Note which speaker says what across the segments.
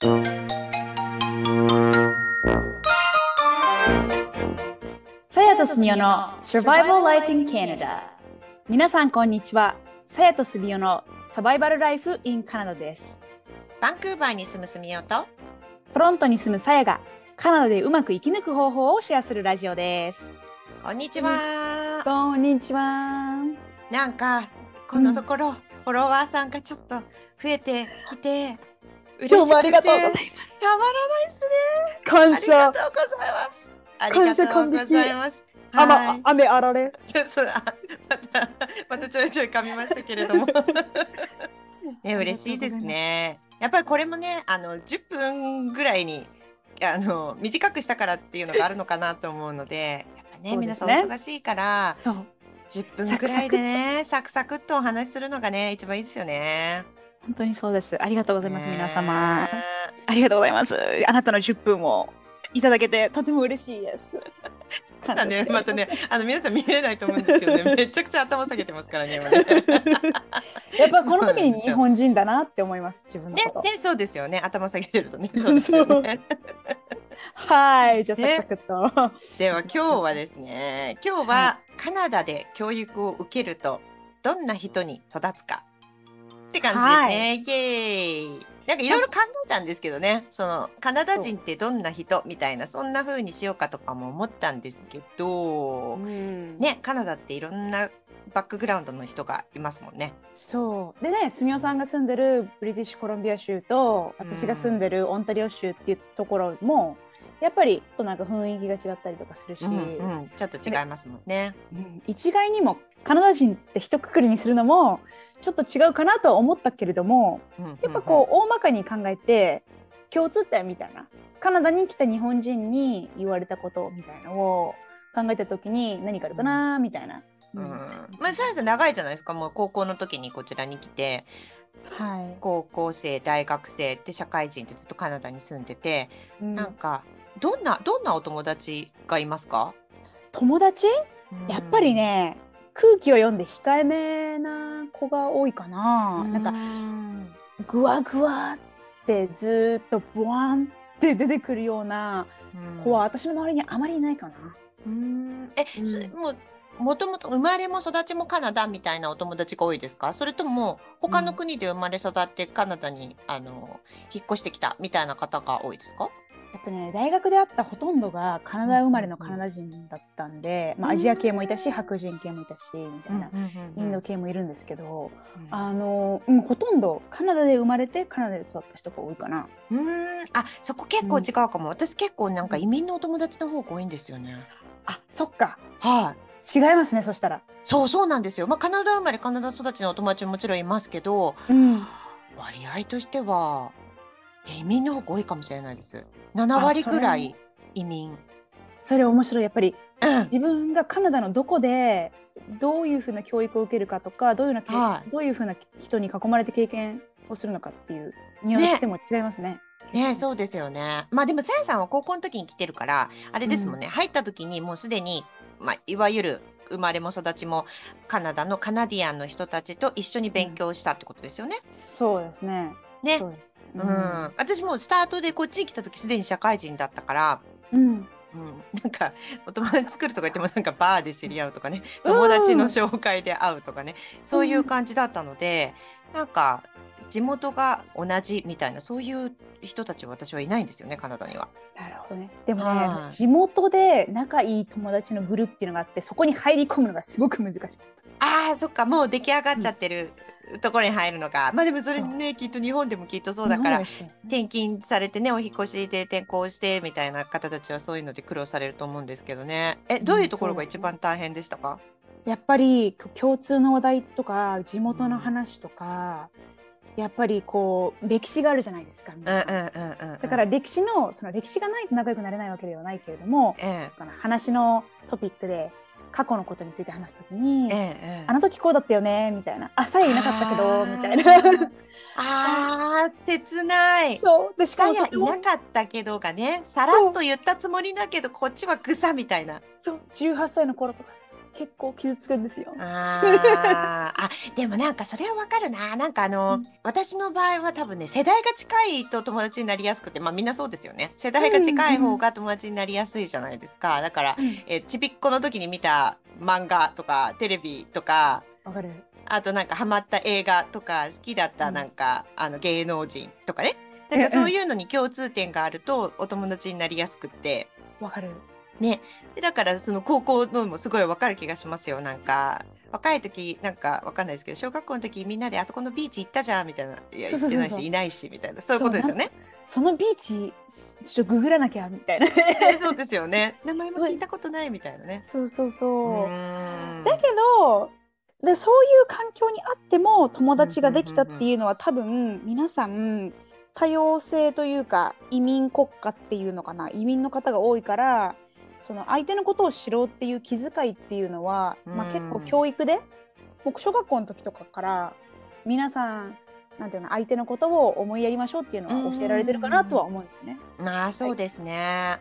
Speaker 1: さやとすみおの Survival Life in Canada 皆さんこんにちは。さやとすみおのサバイバルライフ in カナダです。
Speaker 2: バンクーバーに住むすみおと。
Speaker 1: トロントに住むさやがカナダでうまく生き抜く方法をシェアするラジオです。
Speaker 2: こんにちは、
Speaker 1: こんにちは。
Speaker 2: なんかこのところ、フォロワーさんがちょっと増えてきて
Speaker 1: 今日もありがとうございます。
Speaker 2: たまらないですね。
Speaker 1: 感
Speaker 2: ありが
Speaker 1: 謝
Speaker 2: とうございます。あり
Speaker 1: 感
Speaker 2: がとうご
Speaker 1: 謝感激
Speaker 2: ざいます。
Speaker 1: あま
Speaker 2: はい。
Speaker 1: 雨あられ。
Speaker 2: それあまたまたちょいちょい噛みましたけれども。ね嬉しいですね。やっぱりこれもねあの10分ぐらいにあの短くしたからっていうのがあるのかなと思うのでやっぱね
Speaker 1: そうで
Speaker 2: 皆さん忙しいから
Speaker 1: そう。
Speaker 2: 10分ぐらいでねサクサクっとお話しするのがね一番いいですよね。
Speaker 1: 本当にそうです。ありがとうございます、
Speaker 2: ね
Speaker 1: 皆様。ありがとうございます。あなたの10分をいただけてとても嬉しいです。感
Speaker 2: ただねまたねあの皆さん見れないと思うんですけどね。めちゃくちゃ頭下げてますからね今ね。
Speaker 1: やっぱこの時に日本人だなって思います自分の
Speaker 2: ね
Speaker 1: こと、
Speaker 2: ねそうですよね。頭下げてるとね。そうですよね。
Speaker 1: はいじゃあサク
Speaker 2: ね。
Speaker 1: サクっと、
Speaker 2: では今日はですね今日はカナダで教育を受けるとどんな人に育つかって感じですね、イエーイ。なんかいろいろ考えたんですけどね。そのカナダ人ってどんな人みたいなそんな風にしようかとかも思ったんですけど、
Speaker 1: ね
Speaker 2: ねカナダっていろんなバックグラウンドの人がいますもんね。
Speaker 1: そう。でね住代さんが住んでるブリティッシュコロンビア州と私が住んでるオンタリオ州っていうところもやっぱりとなんか雰囲気が違ったりとかするし、
Speaker 2: うんうん、ちょっと違いますもんね。
Speaker 1: うん一概にもカナダ人って一括りにするのもちょっと違うかなとは思ったけれどもやっぱこう大まかに考えて共通点みたいなカナダに来た日本人に言われたことみたいのを考えた時に何かあるかなみたいな。
Speaker 2: うん、
Speaker 1: うん。
Speaker 2: まあ、サイズ長いじゃないですか。もう高校の時にこちらに来て
Speaker 1: はい。
Speaker 2: 高校生大学生で社会人ってずっとカナダに住んでて、
Speaker 1: うん。
Speaker 2: なんかどんなどんなお友達がいますか、
Speaker 1: 友達？やっぱりね空気を読んで控えめな子が多いかな。なんかぐわぐわってずーっとボワンって出てくるような子は私の周りにあまりいないかな。
Speaker 2: うん。え、
Speaker 1: うん。
Speaker 2: そもうもともと生まれも育ちもカナダみたいなお友達が多いですか？それとも他の国で生まれ育ってカナダに、あの引っ越してきたみたいな方が多いですか？
Speaker 1: やっぱね大学で会ったほとんどがカナダ生まれのカナダ人だったんで、まあ、アジア系もいたし白人系もいたしみたいな、インド系もいるんですけど、あの、うん、ほとんどカナダで生まれてカナダで育った人が多いかな。
Speaker 2: うーん。あそこ結構違うかも、私結構なんか移民のお友達の方が多いんですよね。
Speaker 1: あそっか。
Speaker 2: はい。
Speaker 1: 違いますねそしたら。
Speaker 2: そうそうなんですよ。まあ、カナダ生まれ、カナダ育ちのお友達ももちろんいますけど、
Speaker 1: うん、
Speaker 2: 割合としては、え移民の方が多いかもしれないです。7割くらい移民。
Speaker 1: それ面白いやっぱり
Speaker 2: うん
Speaker 1: 自分がカナダのどこでどういうふうな教育を受けるかとかどういうな、
Speaker 2: はい
Speaker 1: どういうふうな人に囲まれて経験をするのかっていうによっても違いますね。
Speaker 2: ねそうですよね。まあでも、さやさんは高校の時に来てるから、あれですもんね、入った時にもうすでに、まあ、いわゆる生まれも育ちもカナダのカナディアンの人たちと一緒に勉強したってことですよね。
Speaker 1: そうですね。
Speaker 2: ね
Speaker 1: そう
Speaker 2: ん、私もうスタートでこっちに来た時すでに社会人だったから、
Speaker 1: うん。
Speaker 2: うん、なんかお友達作るとか言ってもなんかバーで知り合うとかね友達の紹介で会うとかねそういう感じだったのでなんか地元が同じみたいなそういう人たちは私はいないんですよねカナダには。
Speaker 1: なるほどね。でもね、
Speaker 2: はい
Speaker 1: 地元で仲いい友達のグループっていうのがあって、そこに入り込むのがすごく難しい。
Speaker 2: あーそっかもう出来上がっちゃってるところに入るのか、まあでもそれねきっと日本でもきっとそうだから
Speaker 1: ね。
Speaker 2: 転勤されてねお引っ越しで転校してみたいな方たちはそういうので苦労されると思うんですけどね。えどういうところが一番大変でしたか、
Speaker 1: やっぱり共通の話題とか地元の話とか、やっぱりこう歴史があるじゃないですか。
Speaker 2: うん
Speaker 1: 皆さん
Speaker 2: うんうんうん。
Speaker 1: だから歴史のその歴史がないと仲良くなれないわけではないけれども、
Speaker 2: え
Speaker 1: この話のトピックで過去のことについて話すときに、
Speaker 2: ええええ
Speaker 1: あの時こうだったよねみたいな、あ、さえいなかったけどみたいな。
Speaker 2: あー切ない。
Speaker 1: そうでしかもそれも
Speaker 2: なかったけどがねさらっと言ったつもりだけどこっちは草みたいな。
Speaker 1: そう18歳の頃とか結構傷つくんですよ。
Speaker 2: あ あ、でもなんかそれはわかるな。なんかあの、うん、私の場合は多分ね、世代が近いと友達になりやすくて、まあみんなそうですよね。世代が近い方が友達になりやすいじゃないですか。うん、だから、うん、えちびっこの時に見た漫画とかテレビとか、
Speaker 1: わかる。
Speaker 2: あとなんかハマった映画とか好きだったなんか、あの芸能人とかね。なんかそういうのに共通点があるとお友達になりやすくって。
Speaker 1: わかる。
Speaker 2: ね。でだからその高校のもすごいわかる気がしますよ。なんか若い時なんかわかんないですけど小学校の時みんなであそこのビーチ行ったじゃんみたいな。いや行ってないしいないしみたいなそういうことですよね。
Speaker 1: そのビーチちょっとググらなきゃみたいな
Speaker 2: そうですよね。名前も聞いたことないみたいなね。
Speaker 1: そうそうそう。だけどでそういう環境にあっても友達ができたっていうのは多分皆さん多様性というか移民国家っていうのかな移民の方が多いからその相手のことを知ろうっていう気遣いっていうのは、まあ、結構教育で僕小学校の時とかから皆さんなんていうの相手のことを思いやりましょうっていうのは教えられてるかなとは思うんですよね。
Speaker 2: まあそうですね。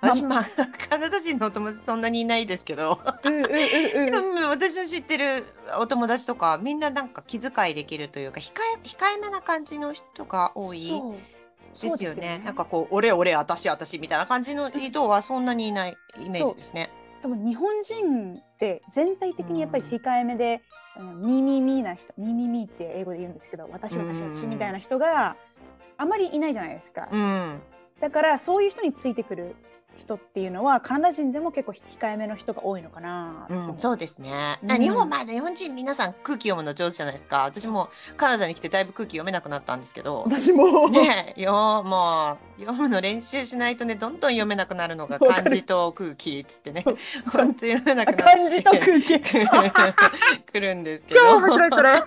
Speaker 2: はい、私まあ カナダ人のお友達そんなにいないですけど でも私の知ってるお友達とかみんななんか気遣いできるというか控え控えめな感じの人が多い。ですよね。よねなんかこう、俺、俺、私、私みたいな感じの人はそんなにいないイメージですね。
Speaker 1: 多分日本人って全体的にやっぱり控えめで、うん、ミーミーミーな人、ミーミーミーって英語で言うんですけど、私、私、私みたいな人があまりいないじゃないですか。
Speaker 2: うん、
Speaker 1: だからそういう人についてくる人っていうのはカナダ人でも結構控えめの人が多いのかな、
Speaker 2: うん、そうですね、うん、日本まあ日本人皆さん空気読むの上手じゃないですか。私もカナダに来てだいぶ空気読めなくなったんですけど。
Speaker 1: 私も。
Speaker 2: ねよもう読むの練習しないとねどんどん読めなくなるのが漢字と空気っつってね。本当読めなくなって。
Speaker 1: 漢字と空気。
Speaker 2: くるんですけど。
Speaker 1: 超面白いそれ。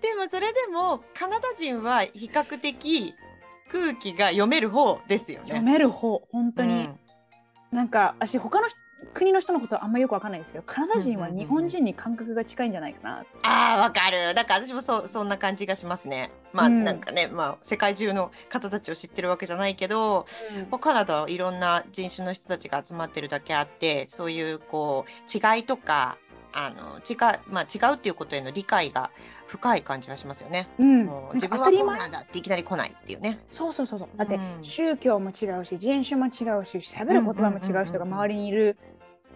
Speaker 2: でもそれでもカナダ人は比較的空気が読める方ですよね。
Speaker 1: 読める方本当に、うん、なんか私他の国の人のことはあんまよくわかんないですけどカナダ人は日本人に感覚が近いんじゃないかな、うんうんうん、
Speaker 2: あわかる。だから私もそそんな感じがしますね。まあ、うん、なんかね、まあ、世界中の方たちを知ってるわけじゃないけど、うん、カナダはいろんな人種の人たちが集まってるだけあってそういうこう違いとかあの違う,、まあ、違うっていうことへの理解が深い感じはしますよね。
Speaker 1: うん、
Speaker 2: 自分はこうなんだっていきなり来ないっていうね。
Speaker 1: そうそうそうそう。だって、宗教も違うし人種も違うし喋る言葉も違う人が周りにいる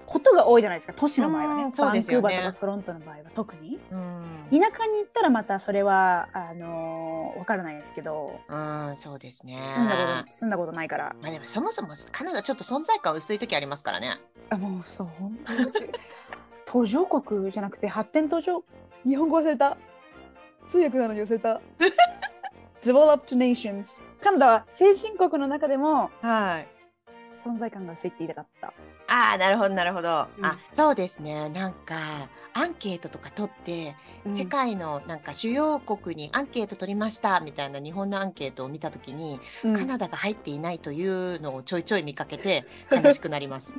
Speaker 1: ことが多いじゃないですか都市の場合はね。そうですよねバンクーバーとかトロントの場合は特に。
Speaker 2: うん、
Speaker 1: 田舎に行ったらまたそれはあのー、分からないですけど。
Speaker 2: うんそうですね。
Speaker 1: 住んだこと住んだことないから。
Speaker 2: まあでもそもそもカナダちょっと存在感薄い時ありますからね。
Speaker 1: あもうそう本当ですよ。途上国じゃなくて発展途上日本語忘れた。通訳なのに寄せた。Developed Nations。カナダは先進国の中でも、
Speaker 2: はい。
Speaker 1: 存在感が薄いって言いたかった。
Speaker 2: ああ、なるほど、なるほど。うん、あ、そうですね。なんか、アンケートとか取って、うん、世界のなんか主要国にアンケート取りましたみたいな日本のアンケートを見たときに、うん、カナダが入っていないというのをちょいちょい見かけて悲しくなります。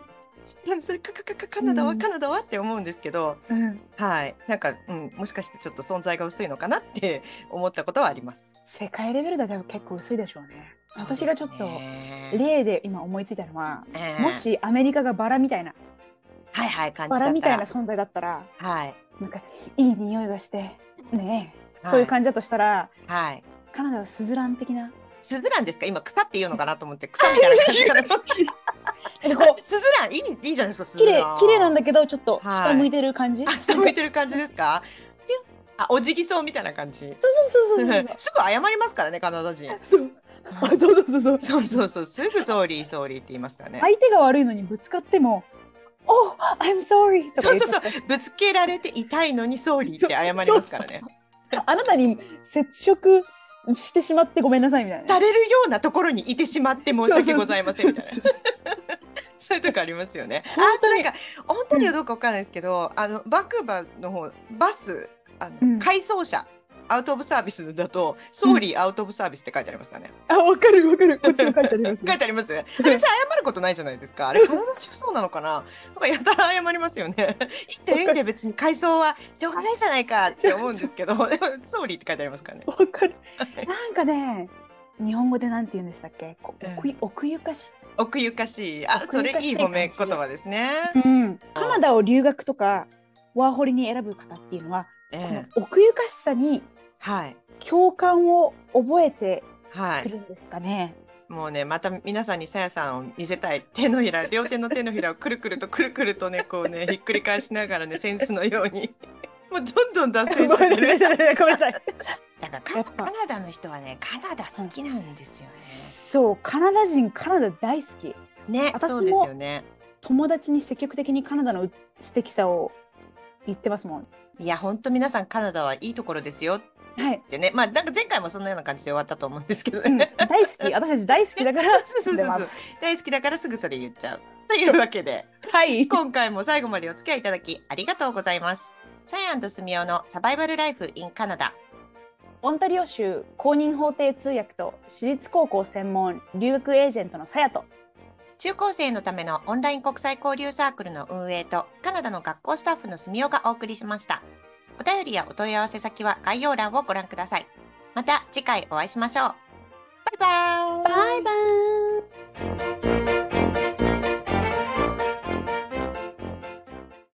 Speaker 2: それカカカカナダはカナダはって思うんですけど、
Speaker 1: うん、
Speaker 2: はい。なんか、うん、もしかしてちょっと存在が薄いのかなって 思ったことはあります。
Speaker 1: 世界レベルだと結構薄いでしょうね。私がちょっと例で今思いついたのは、えー、もしアメリカがバラみたいな、
Speaker 2: はいはい、感じ
Speaker 1: バラみたいな存在だったら、
Speaker 2: はい、
Speaker 1: なんかいい匂いがしてね、はい、そういう感じだとしたら、
Speaker 2: はい、
Speaker 1: カナダはスズラン的な？
Speaker 2: スズランですか？今草って言うのかなと思って草みたいな感じから えこうスズランいいいいじゃないですか
Speaker 1: 綺麗綺麗なんだけどちょっと下向いてる感じ、
Speaker 2: はい、あ下向いてる感じですか？あお辞儀そうみたいな感じ？そう
Speaker 1: そうそうそう
Speaker 2: すぐ謝りますからねカナダ人。
Speaker 1: そう。あそうそうそうそう。
Speaker 2: そうそうそう。すぐ sorry sorry って言いますからね。
Speaker 1: 相手が悪いのにぶつかっても「お I'm sorry」と
Speaker 2: かそうそうそう。ぶつけられて痛いのに sorry って謝りますからね。
Speaker 1: あなたに接触してしまってごめんなさいみたいな。
Speaker 2: されるようなところにいてしまって申し訳ございませんみたいな。そう いうとこありますよね。
Speaker 1: 本当に。
Speaker 2: か本当にはどうかわからないですけど、うん、あのバンクーバーの方バスあの、うん、改装車アウトオブサービスだと、ソーリーアウトオブサービスって書いてありますかね。
Speaker 1: あ、わかるわかる。こっちも書いてあります、
Speaker 2: 書いてあります。あれ謝ることないじゃないですか。あれ、体中そうなのかな。なんかやたら謝りますよね。いっていいんで別に改装はしょうがないじゃないかって思うんですけど、でもソーリーって書いてありますからね。
Speaker 1: わかる。なんかね、日本語でなんて言うんでしたっけ？奥ゆかし。
Speaker 2: 奥ゆかしい。あ、それいい褒め言葉ですね。
Speaker 1: うん。カナダを留学とかワーホリに選ぶ方っていうのは、えー、この奥ゆかしさに共感を覚えてくるんですかね。
Speaker 2: はいもうねまた皆さんにさやさんを見せたい手のひら両手の手のひらをくるくるとくるくるとねこうねひっくり返しながらねセンスのようにもうどんどん脱線してる。ごめんなさい。だからカナダの人はねカナダ好きなんですよね。
Speaker 1: そうカナダ人カナダ大好き。
Speaker 2: ね私もですよね。
Speaker 1: 友達に積極的にカナダの素敵さを言ってますもん。
Speaker 2: いや本当皆さんカナダはいいところですよはい、でね、まあ、なんか前回もそんなような感じで終わったと思うんですけど、ね
Speaker 1: うん、大好き、私たち大好きだから
Speaker 2: 大好きだからすぐそれ言っちゃう。というわけで、
Speaker 1: はい、
Speaker 2: 今回も最後までお付き合いいただきありがとうございます。サイアンスミオのサバイバルライフインカナダ。
Speaker 1: オンタリオ州公認法廷通訳と私立高校専門留学エージェントのさやと。
Speaker 2: 中高生のためのオンライン国際交流サークルの運営とカナダの学校スタッフの住みがお送りしました。お便りやお問い合わせ先は概要欄をご覧ください。また次回お会いしましょう。バイバイ。バイバイ。